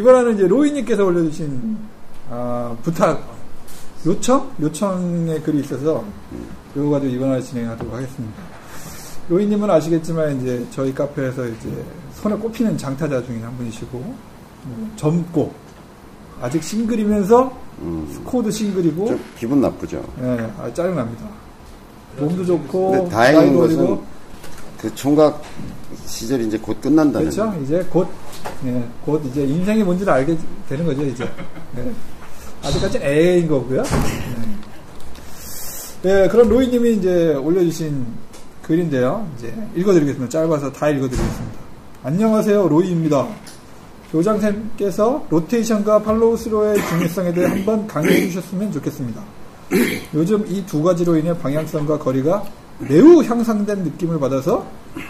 이번에는 이제 로이님께서 올려주신 아, 부탁 요청 요청의 글이 있어서 이거 가지고 이번에 진행하도록 하겠습니다. 로이님은 아시겠지만 이제 저희 카페에서 이제 손에 꼽히는 장타자 중에 한 분이시고 뭐 젊고 아직 싱글이면서 음, 스코어도 싱글이고 좀 기분 나쁘죠. 예, 아, 짜증납니다. 몸도 좋고 근데 다행인 것은 어리고 그 총각 시절이 이제 곧 끝난다는. 그렇죠. 이제 곧, 예, 곧 이제 인생이 뭔지를 알게 되는 거죠, 이제. 예. 아직까지는 애인 거고요. 예. 예, 그럼 로이님이 이제 올려주신 글인데요. 이제 읽어드리겠습니다. 짧아서 다 읽어드리겠습니다. 안녕하세요, 로이입니다. 교장님께서 로테이션과 팔로우 스로의 중요성에 대해 한번 강의해 주셨으면 좋겠습니다. 요즘 이 두 가지로 인해 방향성과 거리가 매우 향상된 느낌을 받아서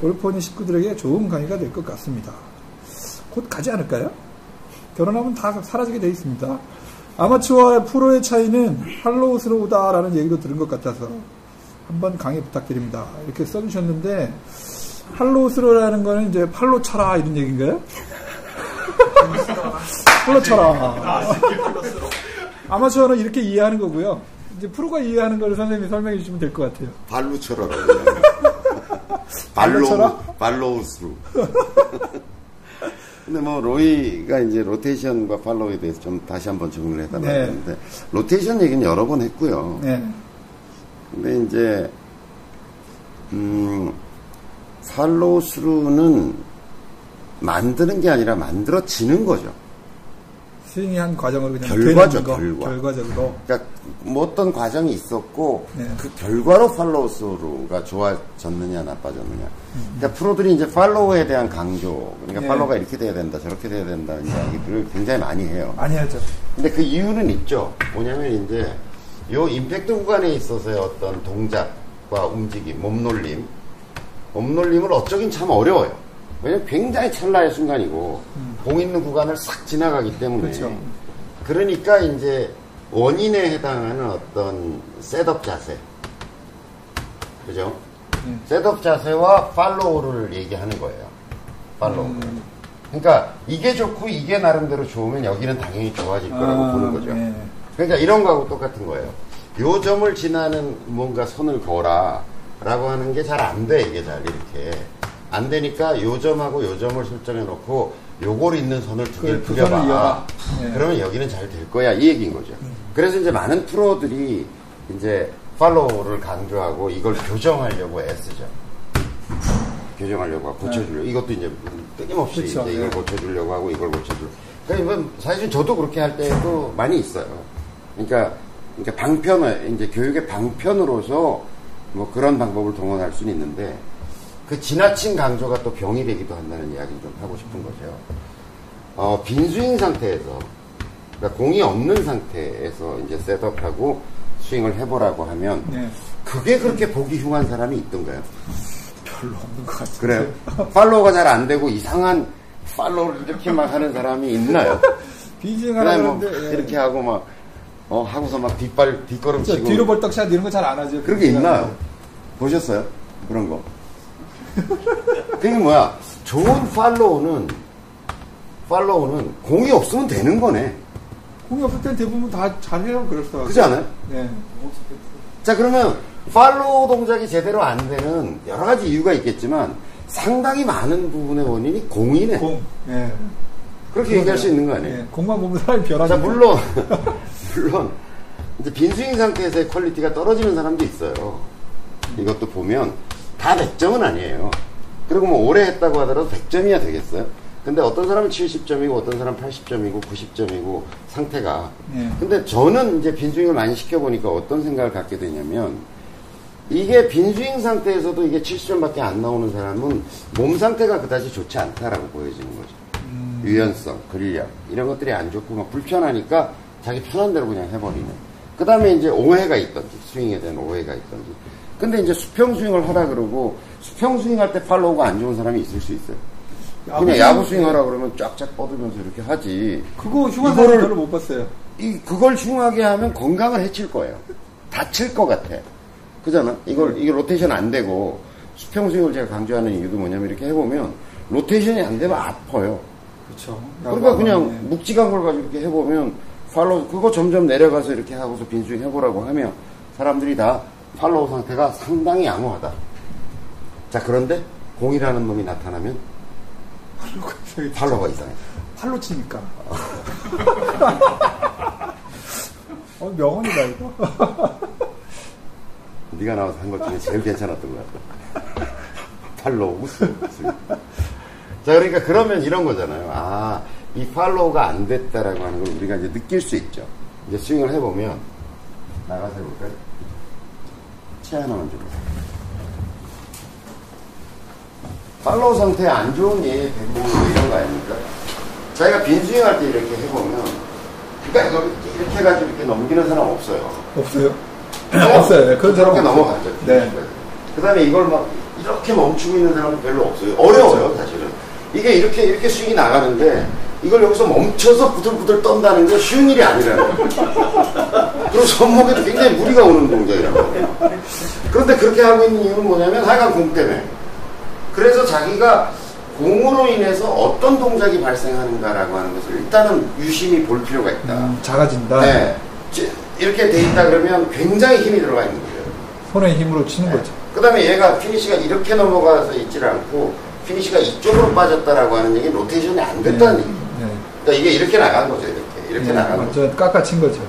골프 허니 식구들에게 좋은 강의가 될 것 같습니다. 곧 가지 않을까요? 결혼하면 다 사라지게 돼 있습니다. 아마추어와 프로의 차이는 follow through다라는 얘기도 들은 것 같아서 한번 강의 부탁드립니다. 이렇게 써주셨는데 팔로우 스로우라는 거는 이제 팔로 쳐라 이런 얘기인가요? 팔로 쳐라. 아마추어는 이렇게 이해하는 거고요. 이제 프로가 이해하는 거를 선생님이 설명해 주시면 될 것 같아요. 발로 쳐라. 발로 쳐라? 발로, follow through. 근데 뭐, 로이가 이제 로테이션과 follow에 대해서 좀 다시 한번 정리를 해달라고 네. 했는데, 로테이션 얘기는 여러 번 했고요. 네. 근데 이제, 음, follow through는 만드는 게 아니라 만들어지는 거죠. 스윙한 과정을 그냥 결과죠, 결과. 결과적으로. 그러니까 뭐 어떤 과정이 있었고 네. 그 결과로 팔로우스루가 좋아졌느냐 나빠졌느냐. 그러니까 프로들이 이제 팔로우에 대한 강조, 그러니까 네. 팔로우가 이렇게 돼야 된다, 저렇게 돼야 된다는 이야기들을 굉장히 많이 해요. 많이 하죠. 근데 그 이유는 있죠. 뭐냐면 이제 요 임팩트 구간에 있어서의 어떤 동작과 움직임, 몸놀림, 몸놀림을 어쩌긴 참 어려워요. 왜냐면 굉장히 찰나의 순간이고 공 있는 구간을 싹 지나가기 때문에 그렇죠. 그러니까 이제 원인에 해당하는 어떤 setup 자세, 그죠? 음. setup 자세와 follow를 얘기하는 거예요. follow. 음. 그러니까 이게 좋고 이게 나름대로 좋으면 여기는 당연히 좋아질 거라고 아, 보는 거죠. 네. 그러니까 이런 거하고 똑같은 거예요. 요 점을 지나는 뭔가 선을 거라 라고 하는 게 잘 안 돼, 이게 잘 이렇게. 안 되니까 요 점하고 요 점을 설정해 놓고 요걸 있는 선을 두 개를 그- 그 그려봐. 네. 그러면 여기는 잘 될 거야. 이 얘기인 거죠. 그래서 이제 많은 프로들이 이제 팔로우를 강조하고 이걸 교정하려고 애쓰죠. 교정하려고 하고 고쳐주려고. 이것도 이제 끊임없이 네. 그쵸, 이제 이걸 네. 고쳐주려고 고쳐주려고 하고 이걸 고쳐주려고. 그러니까 이건 사실 저도 그렇게 할 때도 많이 있어요. 그러니까, 그러니까 방편을, 이제 교육의 방편으로서 뭐 그런 방법을 동원할 수는 있는데 그 지나친 강조가 또 병이 되기도 한다는 이야기를 좀 하고 싶은 거죠. 어, 빈스윙 상태에서, 그러니까 공이 없는 상태에서 이제 setup하고 스윙을 해보라고 하면 네. 그게 그렇게 보기 흉한 사람이 있던가요? 별로 없는 것 같아요. 그래요? follow가 잘 안 되고 이상한 follow를 이렇게 막 하는 사람이 있나요? 비징 그다음에 하라 뭐 예. 이렇게 하고 막, 어, 하고서 막 뒷발, 뒷걸음 저 치고. 뒤로 벌떡샷 이런 거 잘 안 하죠. 그런 게 있나요? 보셨어요? 그런 거. 그게 뭐야? 좋은 팔로우는, 팔로우는 공이 없으면 되는 거네. 공이 없을 땐 대부분 다 잘해요. 그럴싸하게. 그렇지 않아요? 네. 자, 그러면 팔로우 동작이 제대로 안 되는 여러 가지 이유가 있겠지만 상당히 많은 부분의 원인이 공이네. 공. 네. 그렇게 얘기할 수 있는 거 아니에요? 네. 공만 보면 사람이 변하죠. 자, 물론, 물론, 이제 빈스윙 상태에서의 quality가 떨어지는 사람도 있어요. 이것도 보면 다 100점은 아니에요. 그리고 뭐 오래 했다고 하더라도 100점이야 되겠어요? 근데 어떤 사람은 70점이고 어떤 사람은 80점이고 90점이고 상태가. 네. 근데 저는 이제 빈스윙을 많이 시켜보니까 어떤 생각을 갖게 되냐면 이게 빈스윙 상태에서도 이게 70점밖에 안 나오는 사람은 몸 상태가 그다지 좋지 않다라고 보여지는 거죠. 유연성, 근력 이런 것들이 안 좋고 막 불편하니까 자기 편한 대로 그냥 해버리는. 그 다음에 이제 오해가 있던지 스윙에 대한 오해가 있던지. 근데 이제 수평 스윙을 하라 그러고 수평 스윙 할 때 팔로우가 안 좋은 사람이 있을 수 있어요. 그냥 야구 스윙 하라 그러면 쫙쫙 뻗으면서 이렇게 하지. 그거 흉한 사람 별로 못 봤어요. 이 그걸 흉하게 하면 건강을 해칠 거예요. 다칠 것 같아. 그잖아. 이걸 이게 로테이션 안 되고 수평 스윙을 제가 강조하는 이유도 뭐냐면 이렇게 해보면 로테이션이 안 되면 아파요. 그렇죠. 그러니까 그냥 묵직한 걸 가지고 이렇게 해보면 follow 그거 점점 내려가서 이렇게 하고서 빈 스윙 해보라고 하면 사람들이 다 follow 상태가 상당히 양호하다. 자 그런데 공이라는 놈이 나타나면 follow가 이상해. 팔로 치니까. 어, 명언이다, 이거. 네가 나와서 한 것 중에 제일 괜찮았던 것 같아. 팔로우 무슨. 자 그러니까 그러면 이런 거잖아요. 아 이 팔로우가 안 됐다라고 하는 걸 우리가 이제 느낄 수 있죠. 이제 스윙을 해보면 나가서 해볼까요? 채 하나만 줘보세요. 팔로우 상태 안 좋은 예의 뭐 이런 거 아닙니까? 자기가 빈스윙 할 때 이렇게 해보면 그러니까 이걸 이렇게 해가지고 이렇게 넘기는 사람 없어요. 없어요? 없어요. 네, 그런 사람 없어요. 넘어갔죠. 네. 그 다음에 이걸 막 이렇게 멈추고 있는 사람은 별로 없어요. 어려워요, 사실은. 이게 이렇게, 이렇게 스윙이 나가는데 이걸 여기서 멈춰서 부들부들 떤다는 게 쉬운 일이 아니라는 거예요. 그리고 손목에도 굉장히 무리가 오는 동작이라고. 그런데 그렇게 하고 있는 이유는 뭐냐면 하여간 공 때문에. 그래서 자기가 공으로 인해서 어떤 동작이 발생하는가라고 하는 것을 일단은 유심히 볼 필요가 있다. 음, 작아진다. 네. 지- 이렇게 돼 있다 그러면 굉장히 힘이 들어가 있는 거예요. 손의 힘으로 치는 네. 거죠. 그 다음에 얘가 피니시가 이렇게 넘어가서 있지를 않고 피니시가 이쪽으로 빠졌다라고 하는 얘기는 로테이션이 안 됐다는 얘기죠. 네. 그러니까 이게 이렇게 나간 거죠, 이렇게. 이렇게 네, 나간 거죠. 완전 깎아친 거죠.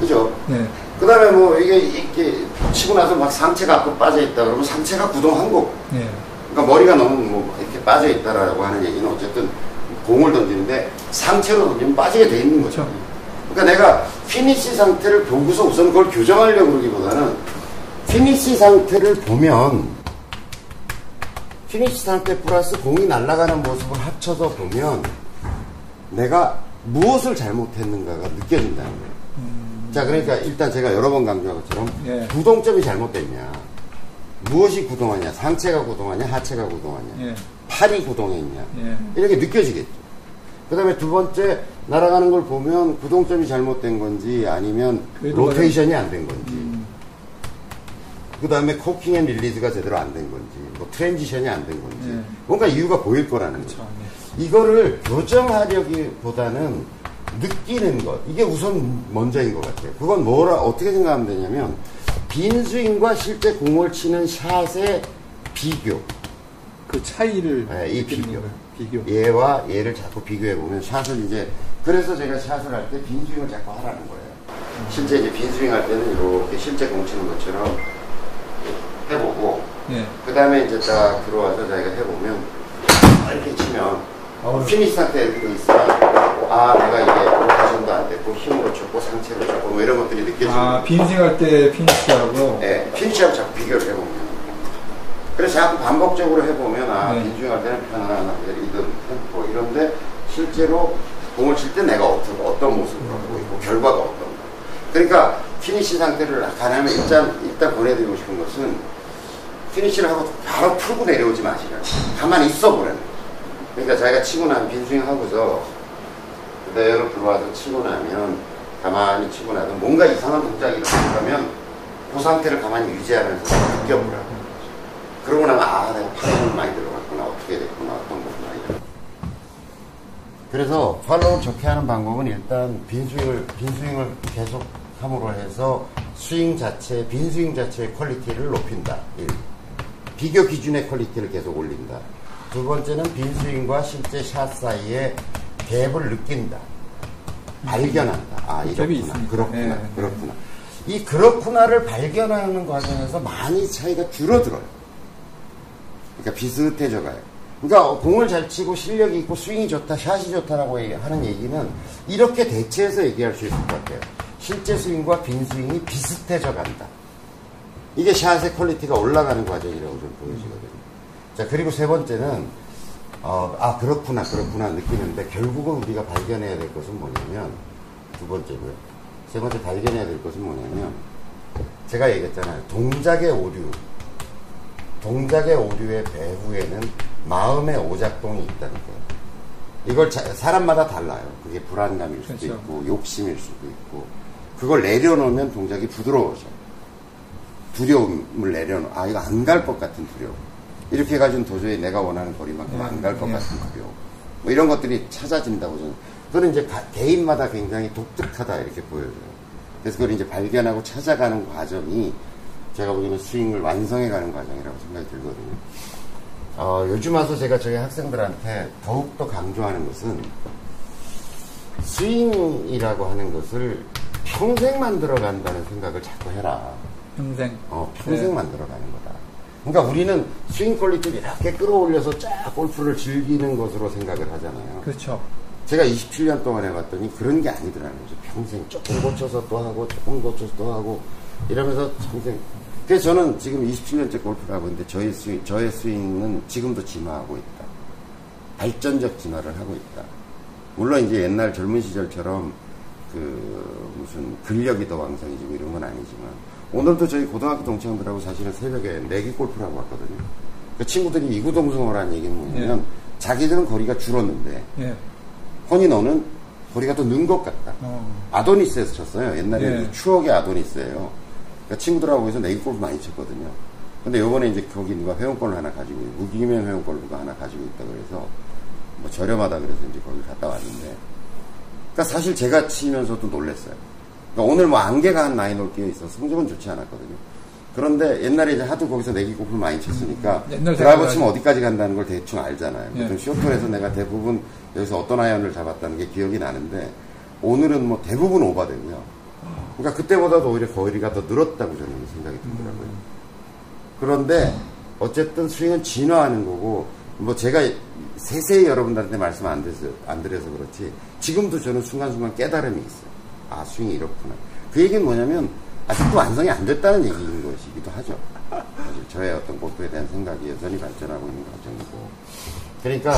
네. 그죠? 네. 그 다음에 뭐 이게 이렇게 치고 나서 막 상체가 앞으로 빠져 있다 그러면 상체가 구동한 거고. 네. 그러니까 머리가 너무 뭐 이렇게 빠져 있다라고 하는 얘기는 어쨌든 공을 던지는데 상체로 던지면 빠지게 돼 있는 거죠. 그렇죠. 그러니까 내가 피니시 상태를 보고서 우선 그걸 교정하려고 그러기보다는 피니시 상태를 보면 피니시 상태 플러스 공이 날아가는 모습을 합쳐서 보면 내가 무엇을 잘못했는가가 느껴진다는 거예요. 자, 그러니까 일단 제가 여러 번 강조한 것처럼 예. 구동점이 잘못됐냐. 무엇이 구동하냐. 상체가 구동하냐. 하체가 구동하냐. 예. 팔이 구동했냐. 예. 이렇게 느껴지겠죠. 그 다음에 두 번째, 날아가는 걸 보면 구동점이 잘못된 건지 아니면 로테이션이 안 된 건지. 음. 그 다음에 cocking and release가 제대로 안 된 건지, 뭐 transition이 안 된 건지. 예. 뭔가 이유가 보일 거라는 거죠. 그렇죠. 이거를 교정하려기보다는 느끼는 것. 이게 우선 먼저인 것 같아요. 그건 뭐라, 어떻게 생각하면 되냐면, 빈 스윙과 실제 공을 치는 샷의 비교. 그 차이를 네, 이 비교. 거예요. 비교. 얘와 얘를 자꾸 비교해 보면 샷을 이제 그래서 제가 샷을 할 때 빈 스윙을 자꾸 하라는 거예요. 실제 이제 빈 스윙 할 때는 이렇게 실제 공 치는 것처럼 해보고 예. 그 다음에 이제 딱 들어와서 자기가 해보면 이렇게 치면 아우. 피니시 상태 이렇게 돼 있으면 아 내가 이게 로테이션도 안 됐고 힘으로 쳤고 상체로 쳤고 뭐 이런 것들이 느껴지는 아, 빈스윙 할 때 피니시하고. 네, 피니시하고 자꾸 비교를 해보면. 그래서 자꾸 반복적으로 해보면, 아, 네. 빈스윙할 때는 편안하게 이든 뭐 이런데, 실제로 공을 칠 때 내가 어떤, 어떤 모습을 하고 있고, 결과가 어떤가. 그러니까, 피니시 상태를 가능하면 일단, 일단 보내드리고 싶은 것은, 피니시를 하고 바로 풀고 내려오지 마시라고. 가만히 있어 보라는 거죠. 그러니까 자기가 치고 나면 빈스윙 하고서, 그대로 들어와서 치고 나면, 가만히 치고 나면 뭔가 이상한 동작이 일어나면, 그 상태를 가만히 유지하면서 느껴보라고. 그러고 나면 아 내가 팔이 많이 들어갔구나. 어떻게 됐구나. 어떤 거구나 이런 그래서 팔로우 좋게 하는 방법은 일단 빈 스윙을 빈 스윙을 계속 함으로 해서 스윙 자체 빈 스윙 자체의 quality를 높인다. 일. 비교 기준의 quality를 계속 올린다. 두 번째는 빈 스윙과 실제 샷 사이에 갭을 느낀다 발견한다 아 갭이 이렇구나. 그렇구나 네, 네. 그렇구나 이 그렇구나를 발견하는 과정에서 많이 차이가 줄어들어요 그러니까 비슷해져 가요. 그러니까 공을 잘 치고 실력이 있고 스윙이 좋다, 샷이 좋다라고 하는 얘기는 이렇게 대체해서 얘기할 수 있을 것 같아요. 실제 스윙과 빈 스윙이 비슷해져 간다. 이게 샷의 quality가 올라가는 과정이라고 좀 보여지거든요. 자, 그리고 세 번째는, 어, 아, 그렇구나, 그렇구나 느끼는데 결국은 우리가 발견해야 될 것은 뭐냐면, 두 번째고요. 세 번째 발견해야 될 것은 뭐냐면, 제가 얘기했잖아요. 동작의 오류. 동작의 오류의 배후에는 마음의 오작동이 있다는 거예요. 이걸 자- 사람마다 달라요. 그게 불안감일 수도 그렇죠. 있고 욕심일 수도 있고 그걸 내려놓으면 동작이 부드러워져. 두려움을 내려놓. 아 이거 안 갈 것 같은 두려움. 이렇게 해가지고 도저히 내가 원하는 거리만큼 안갈것 예. 같은 두려움. 뭐 이런 것들이 찾아진다고 저는. 그거는 이제 가- 개인마다 굉장히 독특하다 이렇게 보여져요. 그래서 그걸 이제 발견하고 찾아가는 과정이 제가 보기에는 스윙을 완성해가는 과정이라고 생각이 들거든요. 어, 요즘 와서 제가 저희 학생들한테 더욱더 강조하는 것은 스윙이라고 하는 것을 평생 만들어간다는 생각을 자꾸 해라. 평생. 어, 평생 네. 만들어가는 거다. 그러니까 우리는 스윙 quality를 이렇게 끌어올려서 쫙 골프를 즐기는 것으로 생각을 하잖아요. 그렇죠. 제가 27년 동안 해봤더니 그런 게 아니더라는 거죠. 평생 조금 고쳐서 또 하고 조금 고쳐서 또 하고 이러면서 평생. 그래서 저는 지금 27년째 골프를 하고 있는데 저의 스윙, 저의 스윙은 지금도 진화하고 있다. 발전적 진화를 하고 있다. 물론 이제 옛날 젊은 시절처럼 그 무슨 근력이 더 왕성해지고 이런 건 아니지만 오늘도 저희 고등학교 동창들하고 사실은 새벽에 내기 골프를 하고 왔거든요. 그 친구들이 이구동성어라는 얘기는 뭐냐면 예. 자기들은 거리가 줄었는데 예. 허니 너는 거리가 더 는 것 같다. 어. 아도니스에서 쳤어요. 옛날에 예. 추억의 아도니스예요. 그러니까 친구들하고 거기서 내기 골프 많이 쳤거든요. 근데 요번에 이제 거기 누가 회원권을 하나 가지고 무기명 회원권을 누가 하나 가지고 있다 그래서 뭐 저렴하다 그래서 이제 거기 갔다 왔는데 그러니까 사실 제가 치면서도 놀랬어요. 그러니까 오늘 뭐 안개가 한 나인홀 끼어 있어 성적은 좋지 않았거든요. 그런데 옛날에 이제 하도 거기서 내기 골프를 많이 쳤으니까 음, 옛날 드라이버. 치면 어디까지 간다는 걸 대충 알잖아요. 예. 보통 쇼트에서 내가 대부분 여기서 어떤 아이언을 잡았다는 게 기억이 나는데 오늘은 뭐 대부분 오바되고요. 그러니까 그때보다도 오히려 거리가 더 늘었다고 저는 생각이 들더라고요. 그런데 어쨌든 스윙은 진화하는 거고 뭐 제가 세세히 여러분들한테 말씀 안 드려서, 안 드려서 그렇지 지금도 저는 순간순간 깨달음이 있어요. 아 스윙이 이렇구나. 그 얘기는 뭐냐면 아직도 완성이 안 됐다는 얘기인 것이기도 하죠. 사실 저의 어떤 골프에 대한 생각이 여전히 발전하고 있는 과정이고 그러니까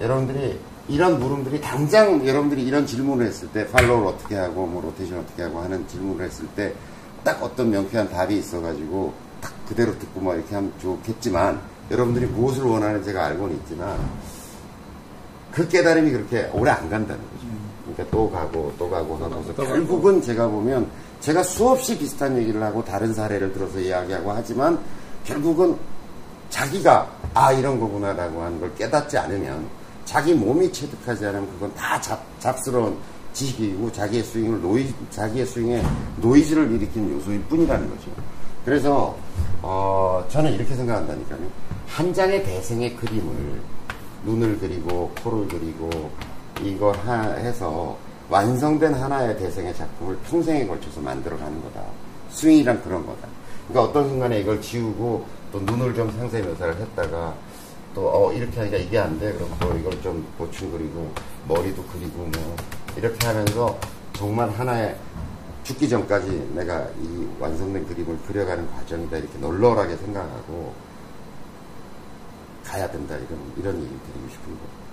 여러분들이 이런 물음들이 당장 여러분들이 이런 질문을 했을 때 팔로우를 어떻게 하고 뭐 로테이션 어떻게 하고 하는 질문을 했을 때 딱 어떤 명쾌한 답이 있어가지고 딱 그대로 듣고 뭐 이렇게 하면 좋겠지만 여러분들이 무엇을 원하는지 제가 알고는 있지만 그 깨달음이 그렇게 오래 안 간다는 거죠. 그러니까 또 가고 또 가고 하면서 또 가고. 결국은 제가 보면 제가 수없이 비슷한 얘기를 하고 다른 사례를 들어서 이야기하고 하지만 결국은 자기가 아 이런 거구나라고 하는 걸 깨닫지 않으면 자기 몸이 체득하지 않으면 그건 다 잡, 잡스러운 지식이고 자기의 스윙을 노이 자기의 스윙에 노이즈를 일으키는 요소일 뿐이라는 거죠. 그래서 어, 저는 이렇게 생각한다니까요. 한 장의 대생의 그림을 눈을 그리고 코를 그리고 이걸 하- 해서 완성된 하나의 대생의 작품을 평생에 걸쳐서 만들어 가는 거다. 스윙이란 그런 거다. 그러니까 어떤 순간에 이걸 지우고 또 눈을 좀 상세 묘사를 했다가 또 어, 이렇게 하니까 이게 안 돼. 그럼 또 이걸 좀 보충 그리고 머리도 그리고 뭐 이렇게 하면서 정말 하나의 죽기 전까지 내가 이 완성된 그림을 그려가는 과정이다 이렇게 널널하게 생각하고 가야 된다 이런 이런 얘기 드리고 싶은 거.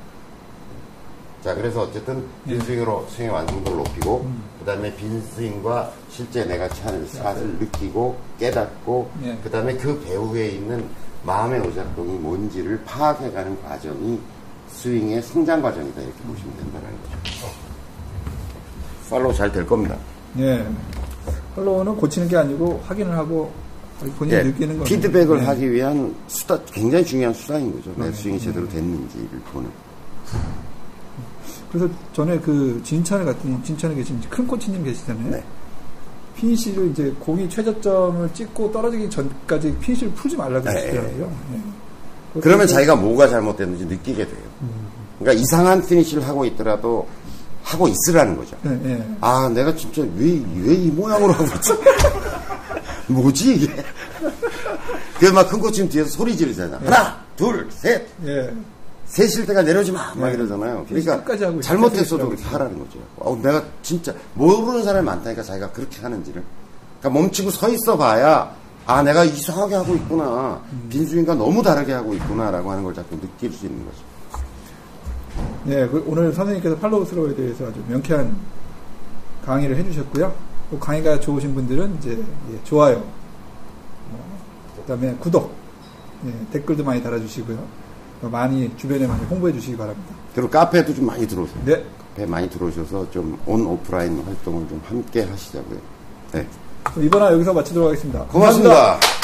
자 그래서 어쨌든 예. 빈스윙으로 스윙의 완성도를 높이고 음. 그 다음에 빈 스윙과 실제 내가 차는 샷을 느끼고 깨닫고 예. 그 다음에 그 배후에 있는 마음의 오작동이 뭔지를 파악해가는 과정이 스윙의 성장 과정이다 이렇게 보시면 된다는 거죠. 팔로우 잘 될 겁니다. 예. 팔로우는 고치는 게 아니고 확인을 하고 본인이 예, 느끼는 거죠. 피드백을 예. 하기 위한 수다, 굉장히 중요한 수단인 거죠. 내 네. 스윙이 제대로 됐는지를 보는. 그래서 전에 그 진천에 갔더니 진천에 계신 큰 코치님 계시잖아요. 네. 피니시를 이제 공이 최저점을 찍고 떨어지기 전까지 피니시를 풀지 말라고 네, 하시더라고요. 예. 그러면 자기가 뭐가 잘못됐는지 느끼게 돼요. 그러니까 이상한 피니시를 하고 있더라도 하고 있으라는 거죠. 예, 예. 아, 내가 진짜 왜, 왜 이 모양으로 하고 있지? 뭐지, 이게? 그래서 막큰 코치님 뒤에서 소리 지르잖아. 하나, 둘, 셋. 예. 셋일 때가 내려오지 마! 막 네. 이러잖아요. 끝까지 그러니까. 잘못했어도 그렇게 하라는 거죠. 어, 내가 진짜 모르는 사람이 많다니까 자기가 그렇게 하는지를. 그러니까 멈추고 서 있어 봐야 아, 내가 이상하게 하고 있구나. 음. 빈수인과 너무 다르게 하고 있구나라고 하는 걸 자꾸 느낄 수 있는 거죠. 예, 그 오늘 선생님께서 팔로우 스로우에 대해서 아주 명쾌한 강의를 해주셨고요. 또 강의가 좋으신 분들은 이제 예, 좋아요, 뭐, 그다음에 구독, 예, 댓글도 많이 달아주시고요. 많이 주변에 많이 홍보해 주시기 바랍니다. 그리고 카페도 좀 많이 들어오세요. 네, 카페 많이 들어오셔서 좀 온 오프라인 활동을 좀 함께 하시자고요. 네. 그럼 이번 화 여기서 마치도록 하겠습니다. 고맙습니다. 감사합니다.